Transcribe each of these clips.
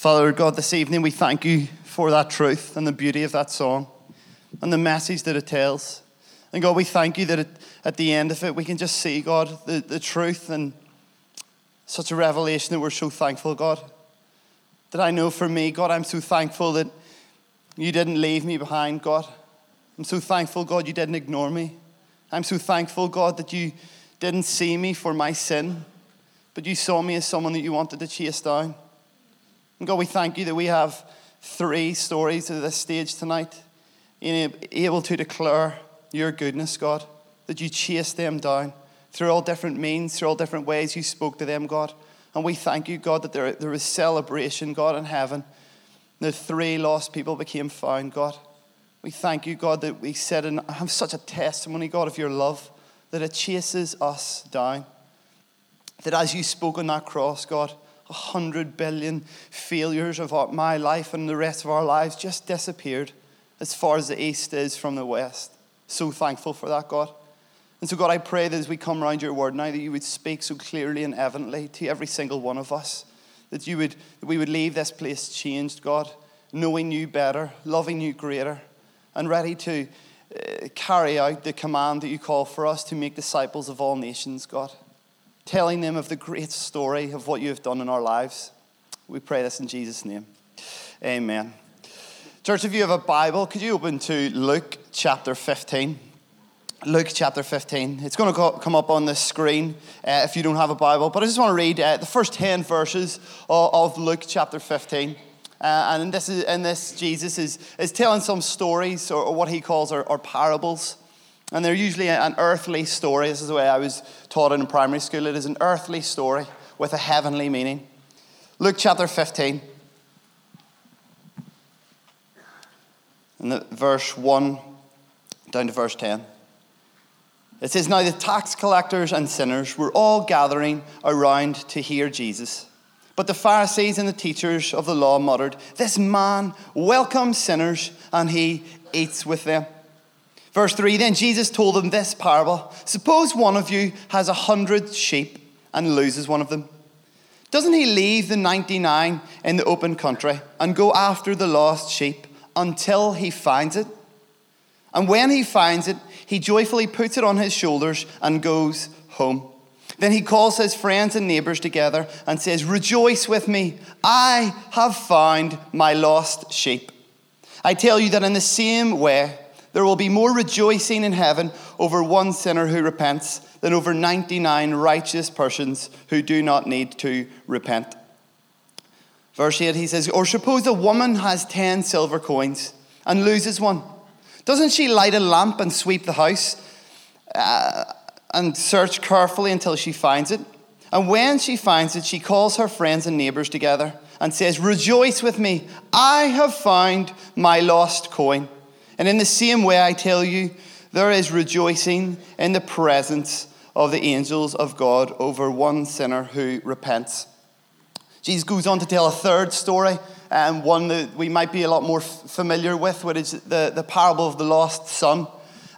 Father God, this evening we thank you for that truth and the beauty of that song and the message that it tells. And God, we thank you that it, at the end of it, we can just see, God, the, the truth and such a revelation that we're so thankful, God. That I know for me, God, I'm so thankful that you didn't leave me behind, God. I'm so thankful, God, you didn't ignore me. I'm so thankful, God, that you didn't see me for my sin, but you saw me as someone that you wanted to chase down. And God, we thank you that we have three stories at this stage tonight, able to declare your goodness, God, that you chased them down through all different means, through all different ways you spoke to them, God. And we thank you, God, that there, there was celebration, God, in heaven. The three lost people became found, God. We thank you, God, that we said and have such a testimony, God, of your love, that it chases us down. That as you spoke on that cross, God, a hundred billion failures of my life and the rest of our lives just disappeared as far as the east is from the west. So thankful for that, God. And so, God, I pray that as we come around your word now, that you would speak so clearly and evidently to every single one of us, that, you would, that we would leave this place changed, God, knowing you better, loving you greater, and ready to uh, carry out the command that you call for us to make disciples of all nations, God, telling them of the great story of what you have done in our lives. We pray this in Jesus' name. Amen. Church, if you have a Bible, could you open to Luke chapter 15? Luke chapter 15. It's going to come up on the screen uh, if you don't have a Bible, but I just want to read uh, the first 10 verses of, of Luke chapter 15. Uh, and in this, in this, Jesus is, is telling some stories, or, or what he calls our, parables. And they're usually an earthly story. This is the way I was taught in primary school. It is an earthly story with a heavenly meaning. Luke chapter 15. And the, verse 1 down to verse 10. It says, Now the tax collectors and sinners were all gathering around to hear Jesus. But the Pharisees and the teachers of the law muttered, This man welcomes sinners and he eats with them. Verse 3 Then Jesus told them this parable Suppose one of you has a hundred sheep and loses one of them. Doesn't he leave the 99 in the open country and go after the lost sheep until he finds it? And when he finds it, he joyfully puts it on his shoulders and goes home. Then he calls his friends and neighbors together and says, Rejoice with me, I have found my lost sheep. I tell you that in the same way, there will be more rejoicing in heaven over one sinner who repents than over 99 righteous persons who do not need to repent. Verse 8, he says, Or suppose a woman has 10 silver coins and loses one. Doesn't she light a lamp and sweep the house uh, and search carefully until she finds it? And when she finds it, she calls her friends and neighbors together and says, Rejoice with me, I have found my lost coin. And in the same way, I tell you, there is rejoicing in the presence of the angels of God over one sinner who repents. Jesus goes on to tell a third story um, one that we might be a lot more f- familiar with, which is the, the parable of the lost son,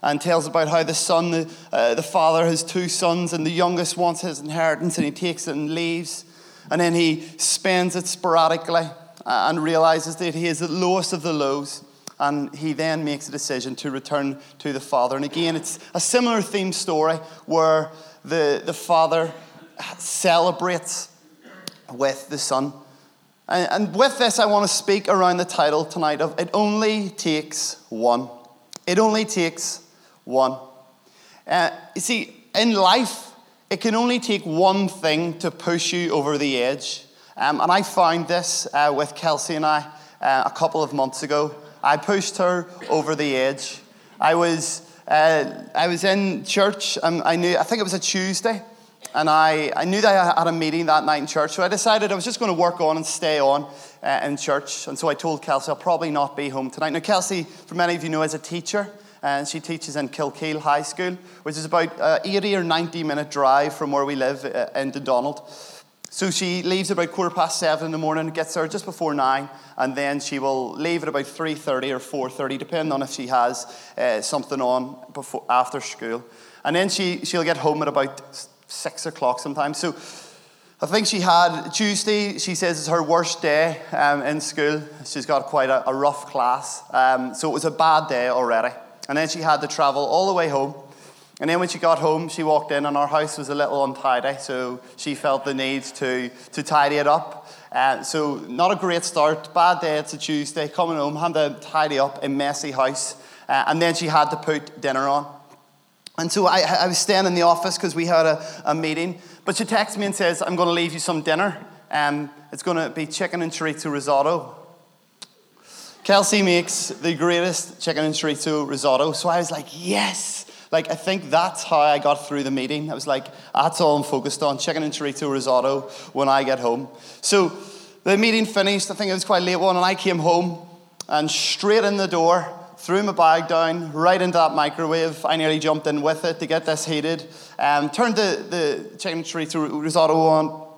and tells about how the son, the, uh, the father has two sons, and the youngest wants his inheritance, and he takes it and leaves, and then he spends it sporadically uh, and realizes that he is the lowest of the lows. And he then makes a decision to return to the father. And again, it's a similar theme story where the, the father celebrates with the son. And with this, I want to speak around the title tonight of It Only Takes One. It only takes one. Uh, you see, in life, it can only take one thing to push you over the edge. Um, and I found this uh, with Kelsey and I uh, a couple of months ago. I pushed her over the edge. I was, uh, I was in church, and I knew, I think it was a Tuesday, and I, I knew that I had a meeting that night in church, so I decided I was just going to work on and stay on uh, in church. And so I told Kelsey I'll probably not be home tonight. Now, Kelsey, for many of you know, is a teacher, and she teaches in Kilkeel High School, which is about uh, 80 or 90 minute drive from where we live uh, in Dundonald. So she leaves about quarter past seven in the morning, gets there just before nine, and then she will leave at about 3.30 or 4.30, depending on if she has uh, something on before, after school. And then she, she'll get home at about six o'clock sometimes. So I think she had Tuesday, she says, is her worst day um, in school. She's got quite a, a rough class. Um, so it was a bad day already. And then she had to travel all the way home. And then when she got home, she walked in, and our house was a little untidy. So she felt the need to, to tidy it up. Uh, so, not a great start. Bad day, it's a Tuesday. Coming home, had to tidy up a messy house. Uh, and then she had to put dinner on. And so I, I was staying in the office because we had a, a meeting. But she texts me and says, I'm going to leave you some dinner. Um, it's going to be chicken and chorizo risotto. Kelsey makes the greatest chicken and chorizo risotto. So I was like, yes. Like, I think that's how I got through the meeting. I was like, that's all I'm focused on chicken and chorizo risotto when I get home. So the meeting finished. I think it was quite late one. And I came home and straight in the door, threw my bag down, right into that microwave. I nearly jumped in with it to get this heated. Um, turned the, the chicken and chorizo risotto on,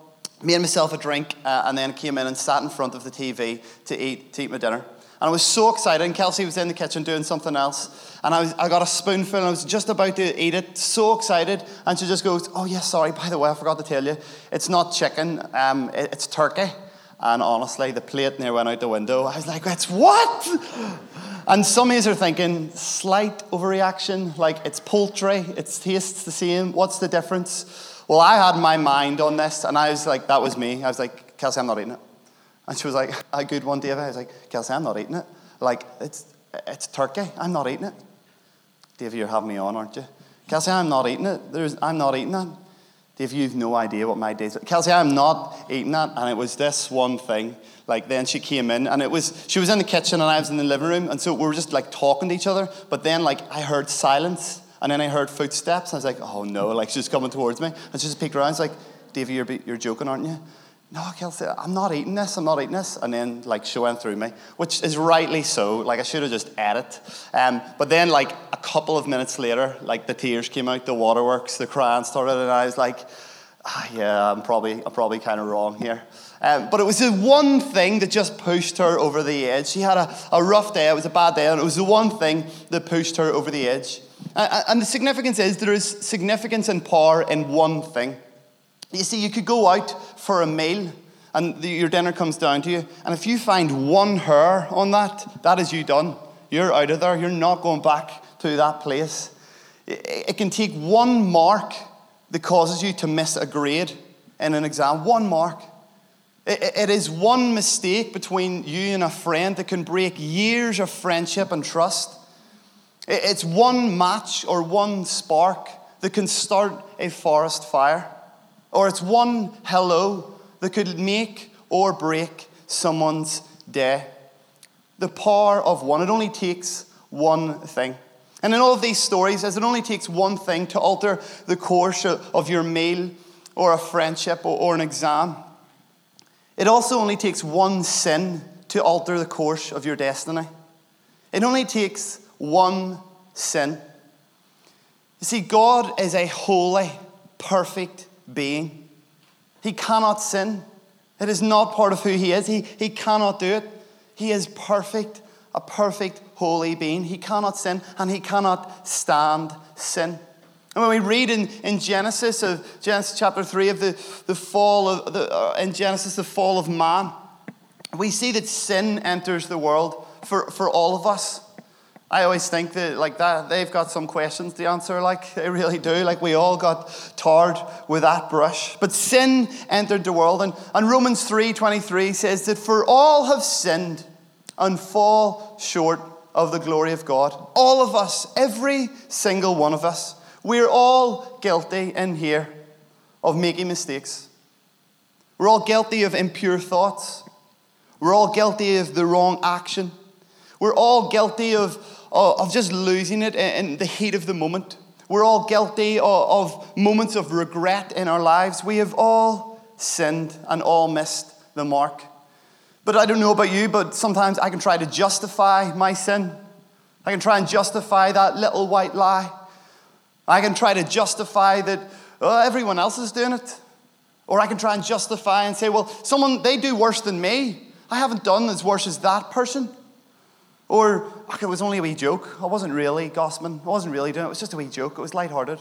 made myself a drink, uh, and then came in and sat in front of the TV to eat, to eat my dinner. And I was so excited. And Kelsey was in the kitchen doing something else. And I, was, I got a spoonful and I was just about to eat it, so excited. And she just goes, Oh, yes, sorry, by the way, I forgot to tell you. It's not chicken, um, it, it's turkey. And honestly, the plate near went out the window. I was like, It's what? And some of you are thinking, slight overreaction, like it's poultry, it tastes the same, what's the difference? Well, I had my mind on this, and I was like, that was me. I was like, Kelsey, I'm not eating it. And she was like, a good one, David. I was like, Kelsey, I'm not eating it. Like, it's, it's turkey. I'm not eating it. David, you're having me on, aren't you? Kelsey, I'm not eating it. There's, I'm not eating that. Dave, you've no idea what my days. Kelsey, I'm not eating that, and it was this one thing. Like then she came in, and it was she was in the kitchen, and I was in the living room, and so we were just like talking to each other. But then like I heard silence, and then I heard footsteps. I was like, oh no, like she's coming towards me, and she just peeked around. It's like, Davey, you're you're joking, aren't you? No, Kelsey, I'm not eating this, I'm not eating this. And then, like, she went through me, which is rightly so. Like, I should have just ate it. Um, but then, like, a couple of minutes later, like, the tears came out, the waterworks, the crying started, and I was like, ah, yeah, I'm probably, I'm probably kind of wrong here. Um, but it was the one thing that just pushed her over the edge. She had a, a rough day, it was a bad day, and it was the one thing that pushed her over the edge. And, and the significance is there is significance and power in one thing. You see, you could go out for a meal and the, your dinner comes down to you, and if you find one hair on that, that is you done. You're out of there. You're not going back to that place. It, it can take one mark that causes you to miss a grade in an exam. One mark. It, it is one mistake between you and a friend that can break years of friendship and trust. It, it's one match or one spark that can start a forest fire. Or it's one hello that could make or break someone's day. The power of one. It only takes one thing. And in all of these stories, as it only takes one thing to alter the course of your meal or a friendship or, an exam, it also only takes one sin to alter the course of your destiny. It only takes one sin. You see, God is a holy, perfect being. He cannot sin. It is not part of who he is. He, he cannot do it. He is perfect, a perfect, holy being. He cannot sin and he cannot stand sin. And when we read in, in Genesis, of Genesis chapter 3 of the, the fall of the, uh, in Genesis, the fall of man, we see that sin enters the world for, for all of us. I always think that like that they've got some questions to answer, like they really do. Like we all got tarred with that brush. But sin entered the world, and, and Romans 3:23 says that for all have sinned and fall short of the glory of God. All of us, every single one of us, we're all guilty in here of making mistakes. We're all guilty of impure thoughts. We're all guilty of the wrong action. We're all guilty of of just losing it in the heat of the moment. We're all guilty of moments of regret in our lives. We have all sinned and all missed the mark. But I don't know about you, but sometimes I can try to justify my sin. I can try and justify that little white lie. I can try to justify that oh, everyone else is doing it. Or I can try and justify and say, well, someone, they do worse than me. I haven't done as worse as that person. Or, it was only a wee joke. I wasn't really gossiping. I wasn't really doing it. It was just a wee joke. It was lighthearted.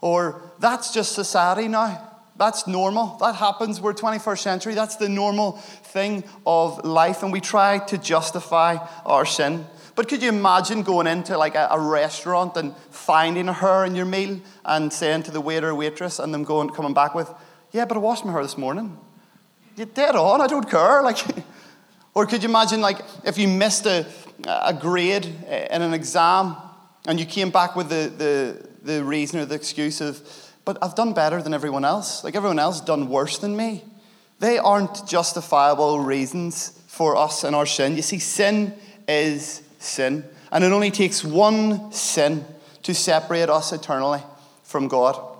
Or, that's just society eh, now. That's normal. That happens. We're 21st century. That's the normal thing of life, and we try to justify our sin. But could you imagine going into like a, a restaurant and finding a hair in your meal and saying to the waiter or waitress and them going coming back with, "Yeah, but I washed my hair this morning." You're dead on. I don't care. Like, or could you imagine like if you missed a, a grade in an exam and you came back with the, the, the reason or the excuse of, but I've done better than everyone else. Like everyone else done worse than me. They aren't justifiable reasons for us and our sin. You see, sin is sin. And it only takes one sin to separate us eternally from God.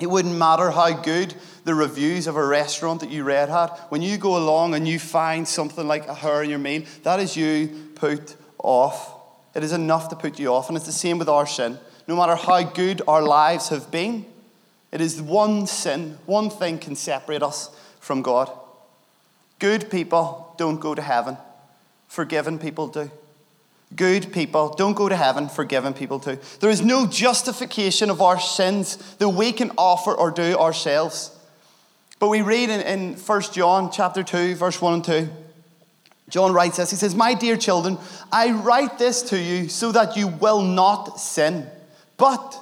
It wouldn't matter how good the reviews of a restaurant that you read had. When you go along and you find something like a hair in your meal, that is you put off. It is enough to put you off. And it's the same with our sin. No matter how good our lives have been, it is one sin, one thing can separate us from God. Good people don't go to heaven, forgiven people do. Good people don't go to heaven, forgiven people do. There is no justification of our sins that we can offer or do ourselves. But we read in, in 1 John chapter 2, verse 1 and 2. John writes this. He says, My dear children, I write this to you so that you will not sin. But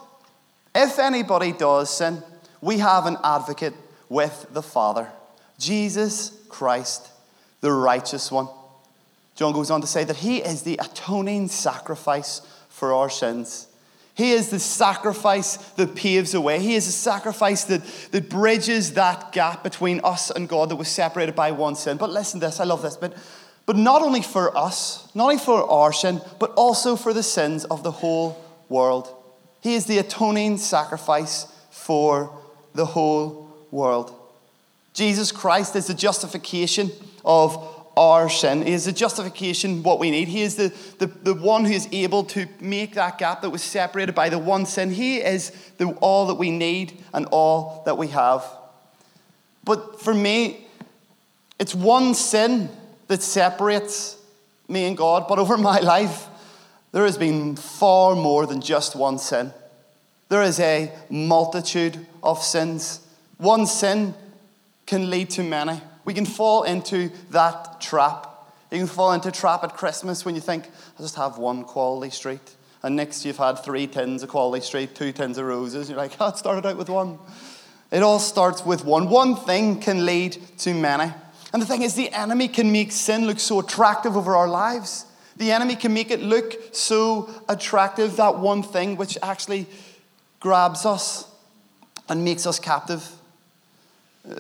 if anybody does sin, we have an advocate with the Father, Jesus Christ, the righteous one. John goes on to say that he is the atoning sacrifice for our sins. He is the sacrifice that paves the way. He is the sacrifice that, that bridges that gap between us and God that was separated by one sin. But listen to this, I love this. But, but not only for us, not only for our sin, but also for the sins of the whole world. He is the atoning sacrifice for the whole world. Jesus Christ is the justification of our sin. He is the justification, what we need. He is the, the, the one who is able to make that gap that was separated by the one sin. He is the, all that we need and all that we have. But for me, it's one sin that separates me and God. But over my life, there has been far more than just one sin. There is a multitude of sins. One sin can lead to many. We can fall into that trap. You can fall into trap at Christmas when you think, I just have one quality street. And next you've had three tins of quality street, two tins of roses. You're like, oh, it started out with one. It all starts with one. One thing can lead to many. And the thing is, the enemy can make sin look so attractive over our lives. The enemy can make it look so attractive, that one thing which actually grabs us and makes us captive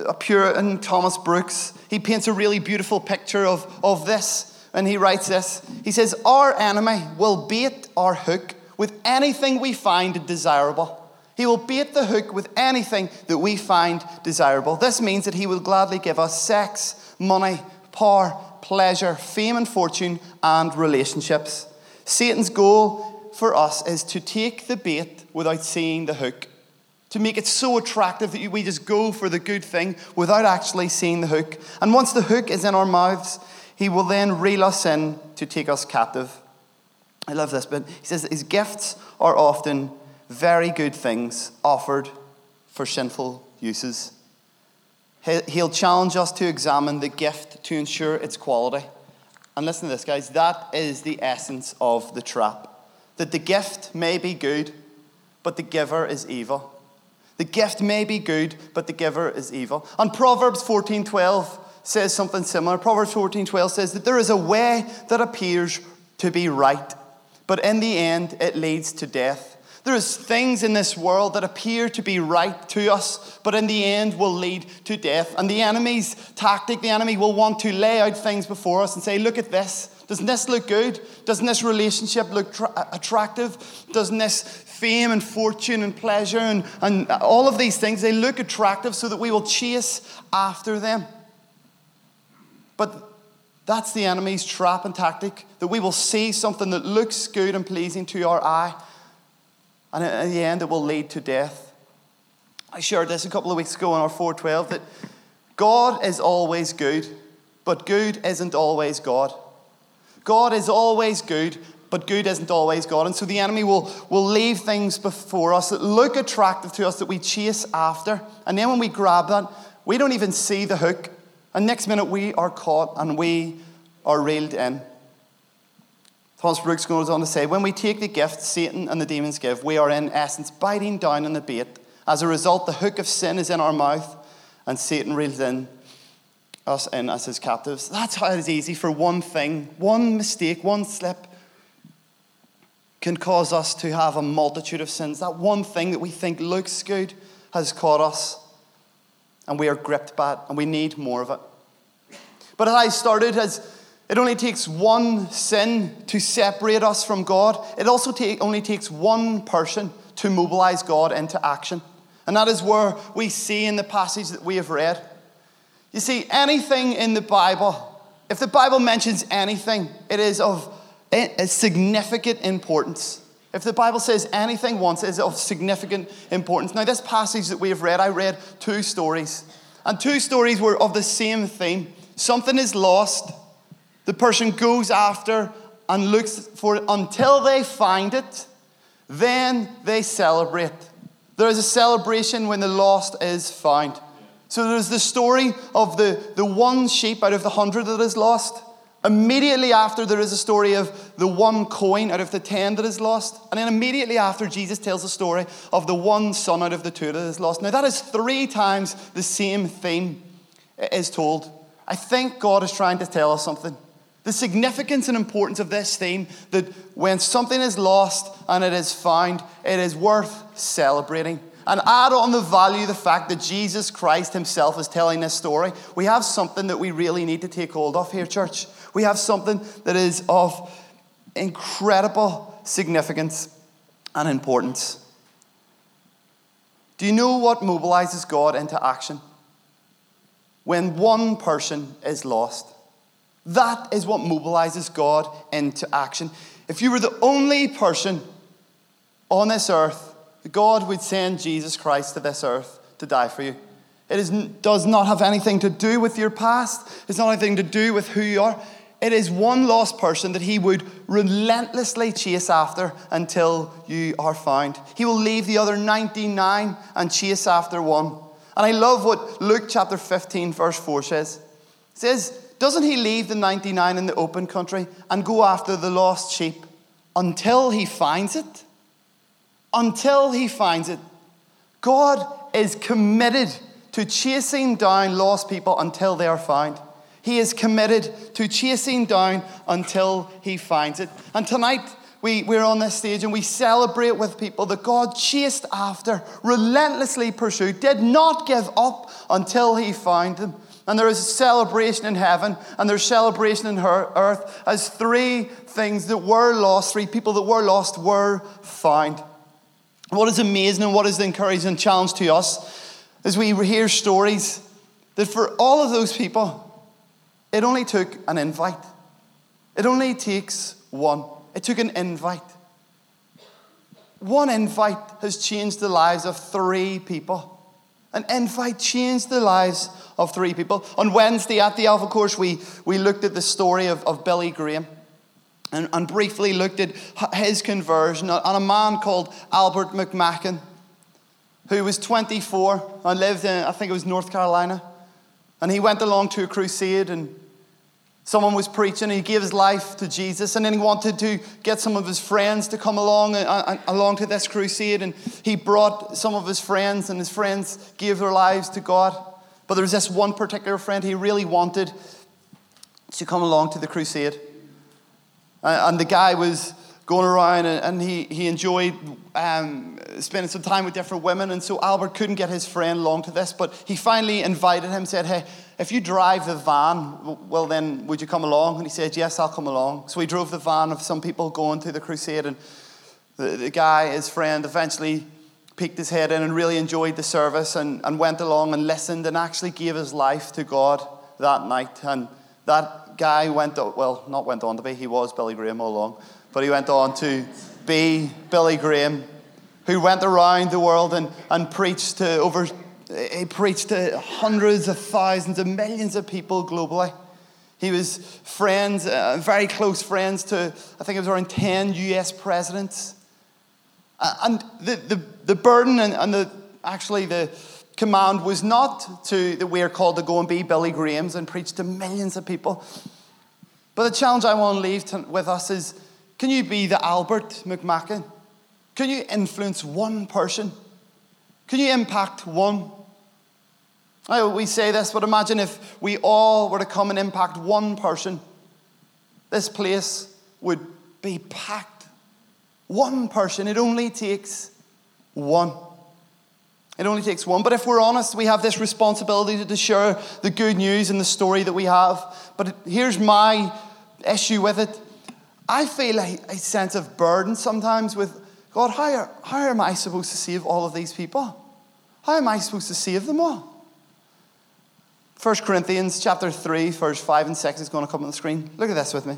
a Puritan, Thomas Brooks, he paints a really beautiful picture of, of this. And he writes this He says, Our enemy will bait our hook with anything we find desirable. He will bait the hook with anything that we find desirable. This means that he will gladly give us sex, money, power, pleasure, fame, and fortune, and relationships. Satan's goal for us is to take the bait without seeing the hook to make it so attractive that we just go for the good thing without actually seeing the hook. And once the hook is in our mouths, he will then reel us in to take us captive. I love this bit. He says his gifts are often very good things offered for sinful uses. He'll challenge us to examine the gift to ensure its quality. And listen to this, guys. That is the essence of the trap. That the gift may be good, but the giver is evil. The gift may be good, but the giver is evil. And Proverbs 14:12 says something similar. Proverbs 14:12 says that there is a way that appears to be right, but in the end it leads to death. There's things in this world that appear to be right to us, but in the end will lead to death. And the enemy's tactic, the enemy will want to lay out things before us and say, Look at this. Doesn't this look good? Doesn't this relationship look tra- attractive? Doesn't this fame and fortune and pleasure and, and all of these things, they look attractive so that we will chase after them. But that's the enemy's trap and tactic that we will see something that looks good and pleasing to our eye, and in the end, it will lead to death. I shared this a couple of weeks ago on our 412 that God is always good, but good isn't always God. God is always good, but good isn't always God. And so the enemy will, will leave things before us that look attractive to us that we chase after. And then when we grab that, we don't even see the hook. And next minute we are caught and we are reeled in. Thomas Brooks goes on to say, when we take the gift Satan and the demons give, we are in essence biting down on the bait. As a result, the hook of sin is in our mouth and Satan reels in us in as his captives. That's how it's easy for one thing, one mistake, one slip can cause us to have a multitude of sins. That one thing that we think looks good has caught us, and we are gripped by it, and we need more of it. But as I started, as it only takes one sin to separate us from God, it also take, only takes one person to mobilize God into action. And that is where we see in the passage that we have read. You see, anything in the Bible, if the Bible mentions anything, it is of significant importance. If the Bible says anything once, it is of significant importance. Now, this passage that we have read, I read two stories. And two stories were of the same theme. Something is lost, the person goes after and looks for it until they find it, then they celebrate. There is a celebration when the lost is found. So there's the story of the, the one sheep out of the hundred that is lost. Immediately after, there is a story of the one coin out of the ten that is lost. And then immediately after, Jesus tells the story of the one son out of the two that is lost. Now, that is three times the same theme is told. I think God is trying to tell us something. The significance and importance of this theme that when something is lost and it is found, it is worth celebrating. And add on the value the fact that Jesus Christ himself is telling this story, we have something that we really need to take hold of here, church. We have something that is of incredible significance and importance. Do you know what mobilizes God into action? When one person is lost. That is what mobilizes God into action. If you were the only person on this earth, God would send Jesus Christ to this earth to die for you. It is, does not have anything to do with your past, it's not anything to do with who you are. It is one lost person that he would relentlessly chase after until you are found. He will leave the other 99 and chase after one. And I love what Luke chapter 15, verse 4 says. It says, doesn't he leave the 99 in the open country and go after the lost sheep until he finds it? Until he finds it. God is committed to chasing down lost people until they are found. He is committed to chasing down until he finds it. And tonight, we, we're on this stage and we celebrate with people that God chased after, relentlessly pursued, did not give up until he found them. And there is celebration in heaven and there's celebration in her earth as three things that were lost, three people that were lost were found. What is amazing and what is the encouraging challenge to us is we hear stories that for all of those people, it only took an invite. It only takes one. It took an invite. One invite has changed the lives of three people. An invite changed the lives of three people. On Wednesday at the Alpha Course, we, we looked at the story of, of Billy Graham and, and briefly looked at his conversion on a man called Albert McMakin, who was 24 and lived in, I think it was North Carolina. And he went along to a crusade and Someone was preaching and he gave his life to Jesus, and then he wanted to get some of his friends to come along uh, uh, along to this crusade, and he brought some of his friends, and his friends gave their lives to God. But there was this one particular friend he really wanted to come along to the crusade, and the guy was going around and, he, he enjoyed um, spending some time with different women. And so Albert couldn't get his friend along to this, but he finally invited him, said, Hey, if you drive the van, well, then would you come along? And he said, Yes, I'll come along. So he drove the van of some people going to the crusade. And the, the guy, his friend, eventually peeked his head in and really enjoyed the service and, and went along and listened and actually gave his life to God that night. And that guy went, well, not went on to be, he was Billy Graham all along but he went on to be Billy Graham, who went around the world and, and preached to over, he preached to hundreds of thousands of millions of people globally. He was friends, uh, very close friends to, I think it was around 10 US presidents. And the, the, the burden and, and the, actually the command was not to, that we are called to go and be Billy Grahams and preach to millions of people. But the challenge I want to leave to, with us is can you be the Albert McMakin? Can you influence one person? Can you impact one? I, we say this, but imagine if we all were to come and impact one person. This place would be packed. One person. It only takes one. It only takes one. But if we're honest, we have this responsibility to share the good news and the story that we have. But here's my issue with it. I feel a, a sense of burden sometimes with God, how, are, how am I supposed to save all of these people? How am I supposed to save them all? 1 Corinthians chapter 3, verse 5 and 6 is going to come on the screen. Look at this with me.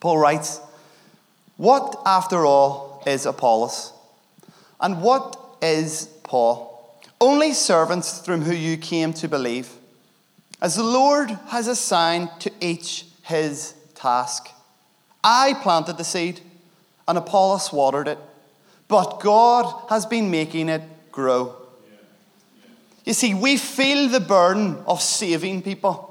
Paul writes, What, after all, is Apollos? And what is Paul? Only servants through whom you came to believe, as the Lord has assigned to each his task. I planted the seed, and Apollos watered it, but God has been making it grow. You see, we feel the burden of saving people.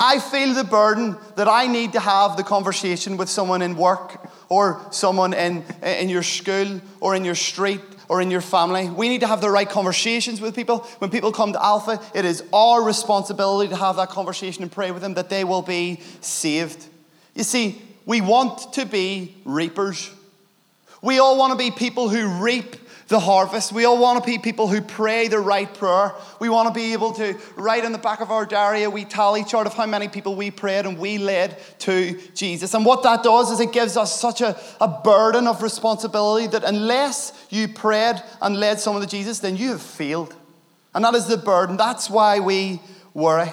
I feel the burden that I need to have the conversation with someone in work or someone in, in your school or in your street or in your family. We need to have the right conversations with people. When people come to Alpha, it is our responsibility to have that conversation and pray with them that they will be saved. You see, we want to be reapers. We all want to be people who reap the harvest. We all want to be people who pray the right prayer. We want to be able to write in the back of our diary a wee tally chart of how many people we prayed and we led to Jesus. And what that does is it gives us such a, a burden of responsibility that unless you prayed and led someone to Jesus, then you have failed. And that is the burden. That's why we worry.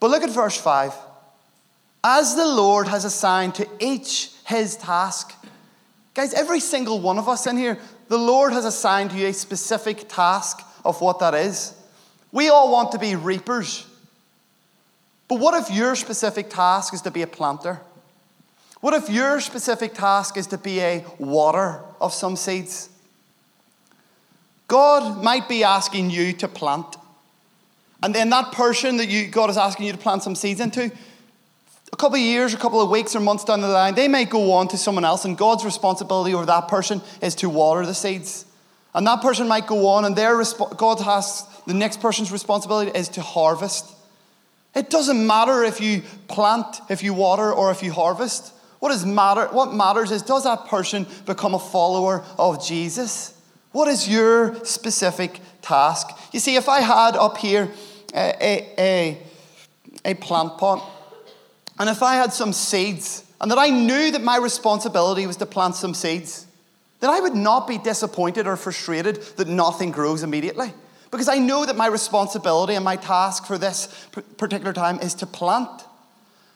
But look at verse 5. As the Lord has assigned to each his task. Guys, every single one of us in here, the Lord has assigned you a specific task of what that is. We all want to be reapers. But what if your specific task is to be a planter? What if your specific task is to be a water of some seeds? God might be asking you to plant. And then that person that you, God is asking you to plant some seeds into, a couple of years, a couple of weeks or months down the line, they might go on to someone else, and God's responsibility over that person is to water the seeds. And that person might go on, and their resp- God has the next person's responsibility is to harvest. It doesn't matter if you plant, if you water, or if you harvest. What, is matter, what matters is does that person become a follower of Jesus? What is your specific task? You see, if I had up here a, a, a, a plant pot, and if I had some seeds, and that I knew that my responsibility was to plant some seeds, then I would not be disappointed or frustrated that nothing grows immediately. Because I know that my responsibility and my task for this particular time is to plant.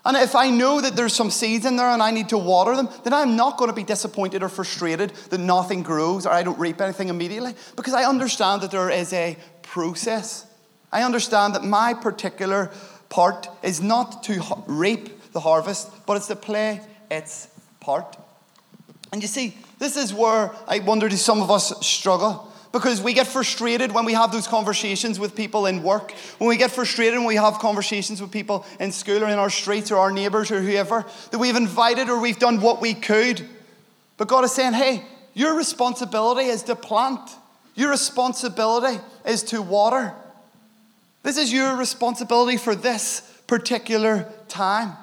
And if I know that there's some seeds in there and I need to water them, then I'm not going to be disappointed or frustrated that nothing grows or I don't reap anything immediately because I understand that there is a process. I understand that my particular part is not to reap the harvest, but it's to play its part. And you see, this is where I wonder do some of us struggle? Because we get frustrated when we have those conversations with people in work, when we get frustrated when we have conversations with people in school or in our streets or our neighbors or whoever, that we've invited or we've done what we could. But God is saying, hey, your responsibility is to plant, your responsibility is to water. This is your responsibility for this particular time.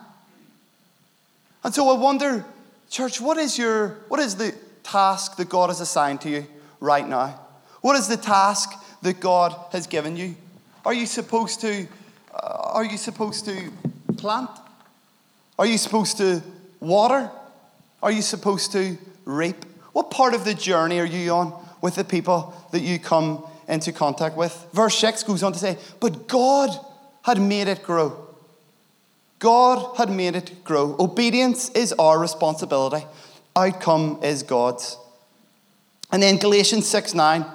And so I wonder, church, what is your what is the task that God has assigned to you right now? What is the task that God has given you? Are you supposed to uh, are you supposed to plant? Are you supposed to water? Are you supposed to reap? What part of the journey are you on with the people that you come into contact with. Verse 6 goes on to say, But God had made it grow. God had made it grow. Obedience is our responsibility, outcome is God's. And then Galatians 6 9,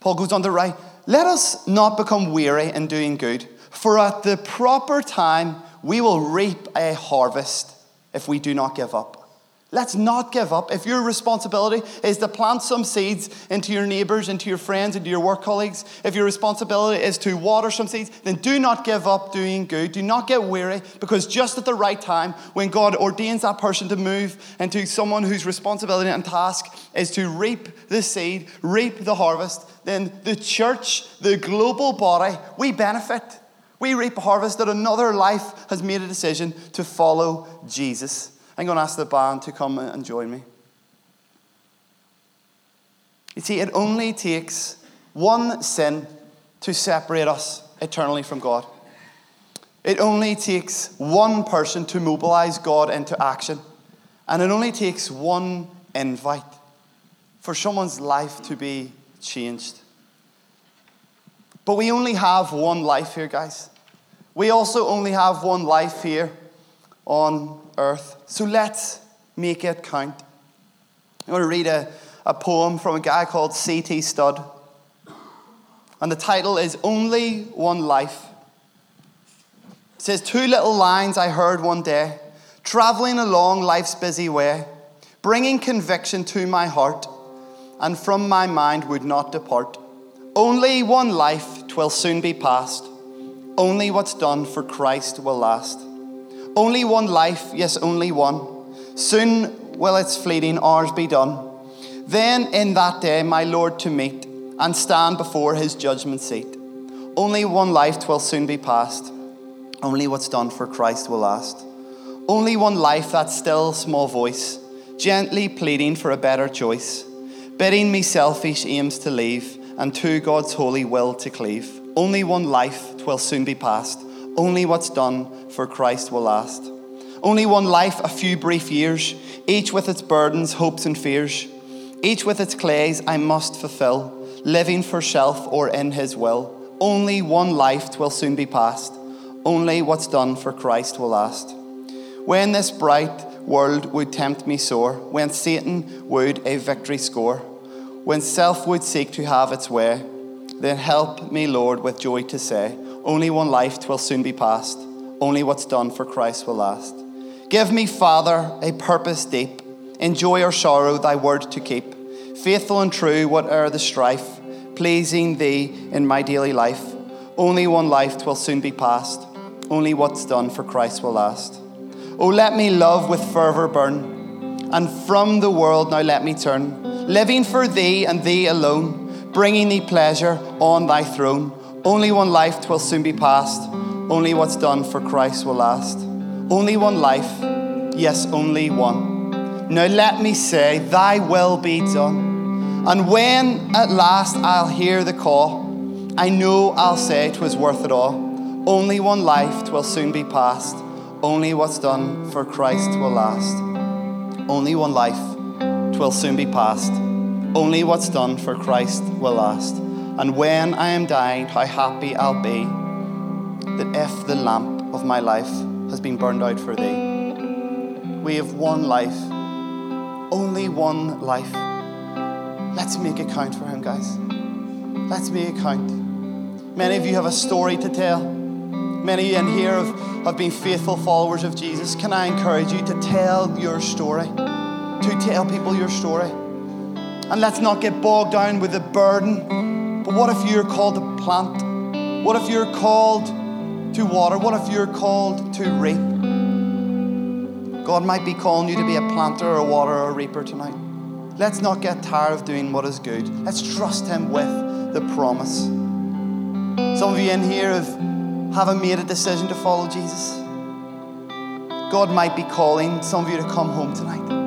Paul goes on to write, Let us not become weary in doing good, for at the proper time we will reap a harvest if we do not give up. Let's not give up. If your responsibility is to plant some seeds into your neighbors, into your friends, into your work colleagues, if your responsibility is to water some seeds, then do not give up doing good. Do not get weary because just at the right time, when God ordains that person to move into someone whose responsibility and task is to reap the seed, reap the harvest, then the church, the global body, we benefit. We reap a harvest that another life has made a decision to follow Jesus. I'm going to ask the band to come and join me. You see, it only takes one sin to separate us eternally from God. It only takes one person to mobilize God into action. And it only takes one invite for someone's life to be changed. But we only have one life here, guys. We also only have one life here on earth. So let's make it count. I'm going to read a, a poem from a guy called C.T. Studd. And the title is Only One Life. It says, Two little lines I heard one day, traveling along life's busy way, bringing conviction to my heart, and from my mind would not depart. Only one life, twill soon be past. Only what's done for Christ will last. Only one life, yes, only one. Soon will its fleeting hours be done. Then in that day, my Lord to meet and stand before his judgment seat. Only one life twill soon be past. Only what's done for Christ will last. Only one life, that still small voice, gently pleading for a better choice, bidding me selfish aims to leave and to God's holy will to cleave. Only one life, twill soon be past. Only what's done for Christ will last. Only one life, a few brief years, each with its burdens, hopes, and fears, each with its clays I must fulfill, living for self or in His will. Only one life twill soon be past. Only what's done for Christ will last. When this bright world would tempt me sore, when Satan would a victory score, when self would seek to have its way, then help me, Lord, with joy to say, only one life, twill soon be past. Only what's done for Christ will last. Give me, Father, a purpose deep, in joy or sorrow, thy word to keep. Faithful and true, whate'er the strife, pleasing thee in my daily life. Only one life, twill soon be past. Only what's done for Christ will last. Oh, let me love with fervour burn, and from the world now let me turn, living for thee and thee alone, bringing thee pleasure on thy throne. Only one life, twill soon be past. Only what's done for Christ will last. Only one life, yes, only one. Now let me say, Thy will be done. And when at last I'll hear the call, I know I'll say 'twas worth it all. Only one life, twill soon be past. Only what's done for Christ will last. Only one life, twill soon be past. Only what's done for Christ will last. And when I am dying, how happy I'll be that if the lamp of my life has been burned out for thee. We have one life, only one life. Let's make it count for him, guys. Let's make it count. Many of you have a story to tell. Many in here have, have been faithful followers of Jesus. Can I encourage you to tell your story? To tell people your story. And let's not get bogged down with the burden but what if you're called to plant? What if you're called to water? What if you're called to reap? God might be calling you to be a planter or a water or a reaper tonight. Let's not get tired of doing what is good. Let's trust Him with the promise. Some of you in here have, haven't made a decision to follow Jesus. God might be calling some of you to come home tonight.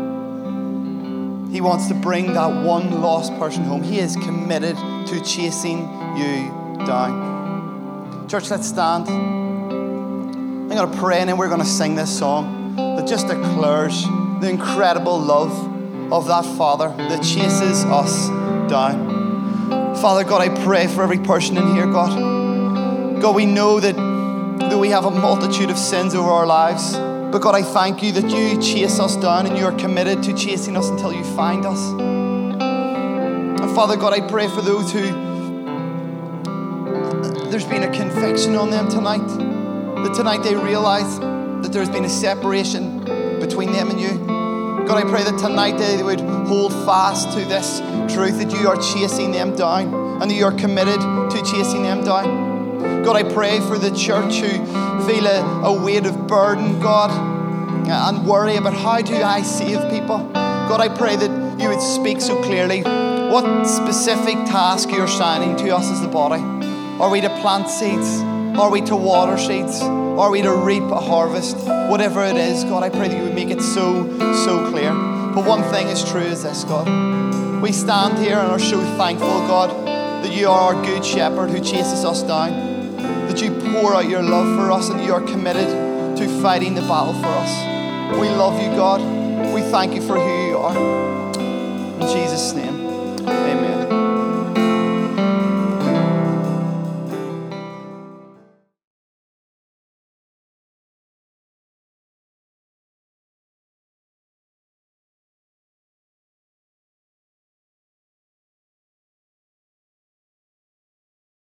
He wants to bring that one lost person home. He is committed to chasing you down. Church, let's stand. I'm going to pray and then we're going to sing this song that just declares the incredible love of that Father that chases us down. Father God, I pray for every person in here, God. God, we know that, that we have a multitude of sins over our lives. But God, I thank you that you chase us down and you are committed to chasing us until you find us. And Father God, I pray for those who there's been a conviction on them tonight. That tonight they realize that there's been a separation between them and you. God, I pray that tonight they would hold fast to this truth that you are chasing them down and that you are committed to chasing them down. God, I pray for the church who feel a, a weight of burden, God, and worry about how do I save people. God, I pray that you would speak so clearly what specific task you're assigning to us as the body. Are we to plant seeds? Are we to water seeds? Are we to reap a harvest? Whatever it is, God, I pray that you would make it so, so clear. But one thing is true is this, God. We stand here and are so thankful, God, that you are our good shepherd who chases us down, that you pour out your love for us and you are committed to fighting the battle for us. We love you, God. We thank you for who you are. In Jesus' name.